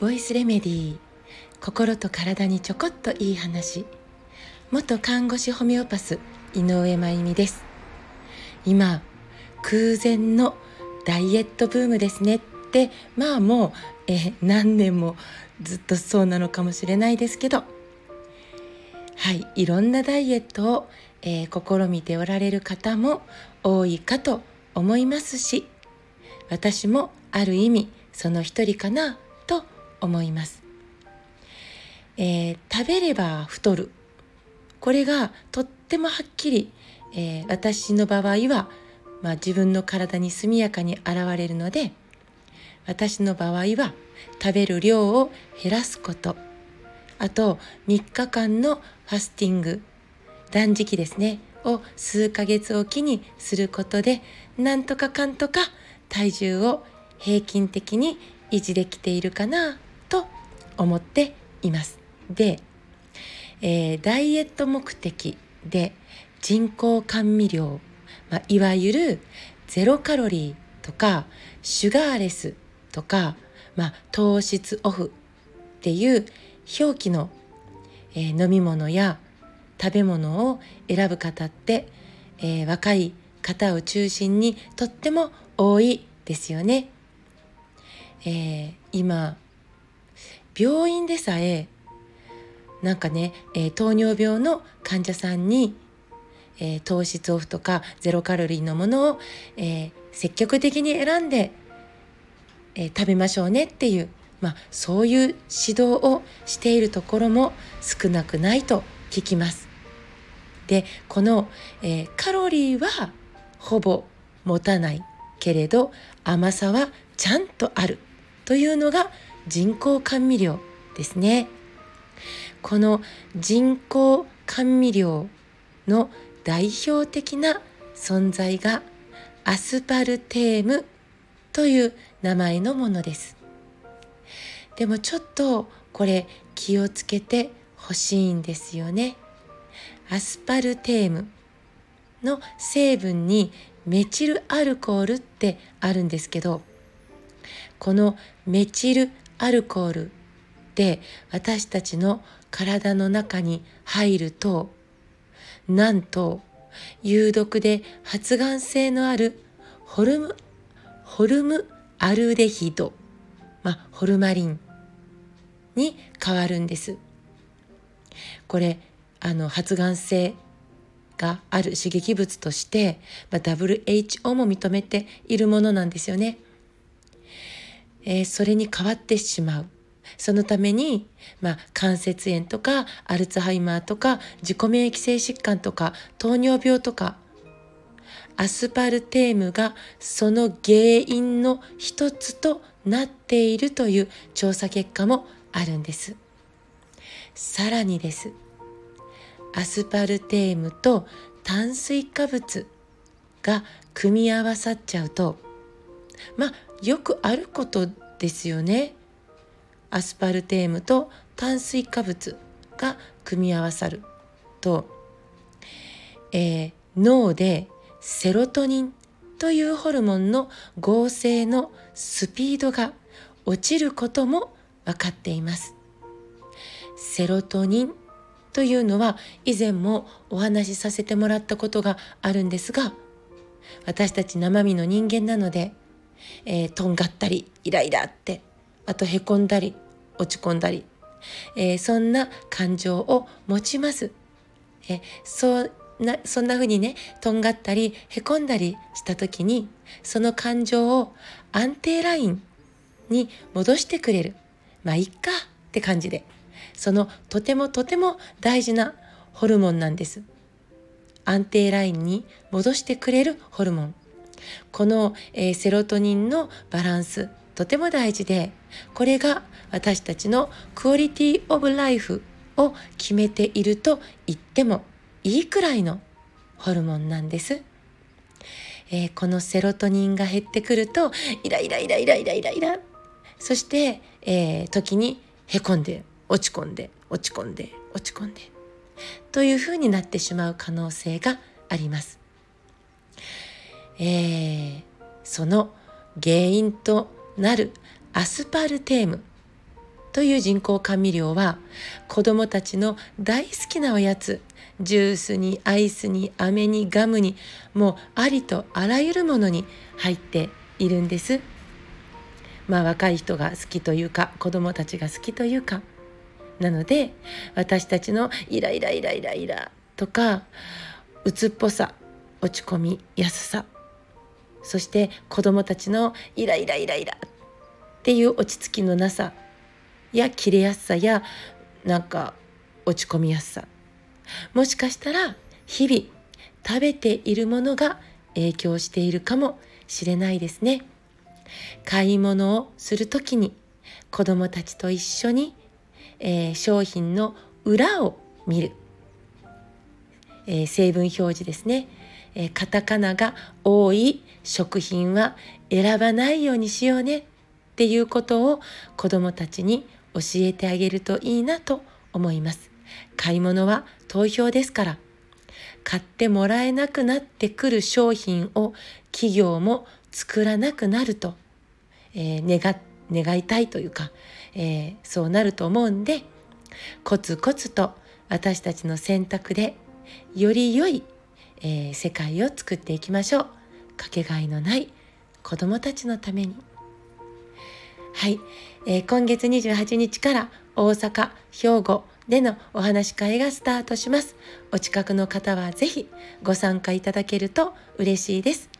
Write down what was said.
ボイスレメディー心と体にちょこっといい話。元看護師ホメオパス井上真由美です。今空前のダイエットブームですねってまあもうえ何年もずっとそうなのかもしれないですけど。はいいろんなダイエットを、えー、試みておられる方も多いかと思いますし私もある意味その一人かなと思います、えー、食べれば太る。これがとってもはっきり、えー、私の場合は、まあ、自分の体に速やかに現れるので私の場合は食べる量を減らすこと。あと3日間のファスティング断食ですねを数ヶ月おきにすることでなんとかかんとか体重を平均的に維持できているかなと思っています。で、えー、ダイエット目的で人工甘味料、まあ、いわゆるゼロカロリーとかシュガーレスとか、まあ、糖質オフっていう表記の、えー、飲み物や食べ物を選ぶ方って、えー、若い方を中心にとっても多いですよね。えー、今病院でさえなんかね、えー、糖尿病の患者さんに、えー、糖質オフとかゼロカロリーのものを、え、積極的に選んで、え食べましょうねっていう、まあ、そういう指導をしているところも少なくないと聞きます。でこの、えカロリーはほぼ持たないけれど甘さはちゃんとあるというのが人工甘味料ですね。この人工甘味料の代表的な存在がアスパルテームという名前のものです。でもちょっとこれ気をつけてほしいんですよね。アスパルテームの成分にメチルアルコールってあるんですけどこのメチルアルコールで私たちの体の中に入るとなんと有毒で発がん性のあるホルムホルムアルデヒド、まあ、ホルマリンに変わるんです。これあの発がん性がある刺激物として、まあ、WHO も認めているものなんですよね。えー、それに変わってしまう。そのために、まあ、関節炎とかアルツハイマーとか自己免疫性疾患とか糖尿病とかアスパルテームがその原因の一つとなっているという調査結果もあるんです。さらにです。アスパルテームと炭水化物が組み合わさっちゃうとまあよくあることですよね。アスパルテームと炭水化物が組み合わさると、えー、脳でセロトニンというホルモンの合成のスピードが落ちることも分かっています。セロトニンというのは以前もお話しさせてもらったことがあるんですが私たち生身の人間なので、えー、とんがったりイライラってあとへこんだり落ち込んだり、えー、そんな感情を持ちます。えー、そうなそんな風にねとんがったりへこんだりした時にその感情を安定ラインに戻してくれるまあいっかって感じでそのとてもとても大事なホルモンなんです。安定ラインに戻してくれるホルモン。この、えー、セロトニンのバランスとても大事でこれが私たちのクオリティオブライフを決めていると言ってもいいくらいのホルモンなんです。えー、このセロトニンが減ってくるとイライライライライライライラそして、えー、時にへこんで落ち込んで落ち込んで落ち込んでというふうになってしまう可能性があります。えー、その原因となるアスパルテームという人工甘味料は子どもたちの大好きなおやつジュースにアイスに飴にガムにもうありとあらゆるものに入っているんです。まあ若い人が好きというか子どもたちが好きというかなので私たちのイライライライライラとか鬱っぽさ落ち込みやすさそして子どもたちのイライライライラっていう落ち着きのなさや切れやすさやなんか落ち込みやすさ。もしかしたら日々食べているものが影響しているかもしれないですね。買い物をする時に子どもたちと一緒に、えー、商品の裏を見る、えー、成分表示ですね、えー、カタカナが多い食品は選ばないようにしようねっていうことを子どもたちに教えてあげるといいなと思います。買い物は投票ですから。買ってもらえなくなってくる商品を企業も作らなくなると、えー、願願いたいというか、えー、そうなると思うんでコツコツと私たちの選択でより良い、えー、世界を作っていきましょうかけがえのない子どもたちのためにはい、えー、今月28日から大阪兵庫でのお話し会がスタートします。お近くの方はぜひご参加いただけると嬉しいです。